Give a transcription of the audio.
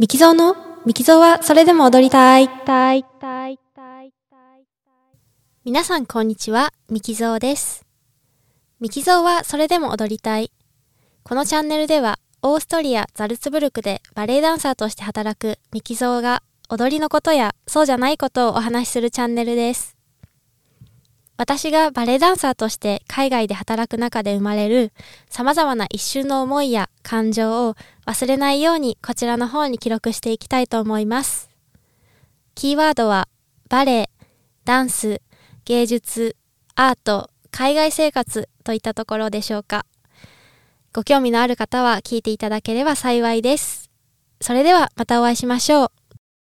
ミキゾーのミキゾーはそれでも踊りたい。皆さんこんにちは、ミキゾーです。ミキゾーはそれでも踊りたい。このチャンネルでは、オーストリア・ザルツブルクでバレエダンサーとして働くミキゾーが踊りのことやそうじゃないことをお話しするチャンネルです。私がバレエダンサーとして海外で働く中で生まれる様々な一瞬の思いや感情を忘れないようにこちらの方に記録していきたいと思います。キーワードはバレエ、ダンス、芸術、アート、海外生活といったところでしょうか。ご興味のある方は聞いていただければ幸いです。それではまたお会いしましょう。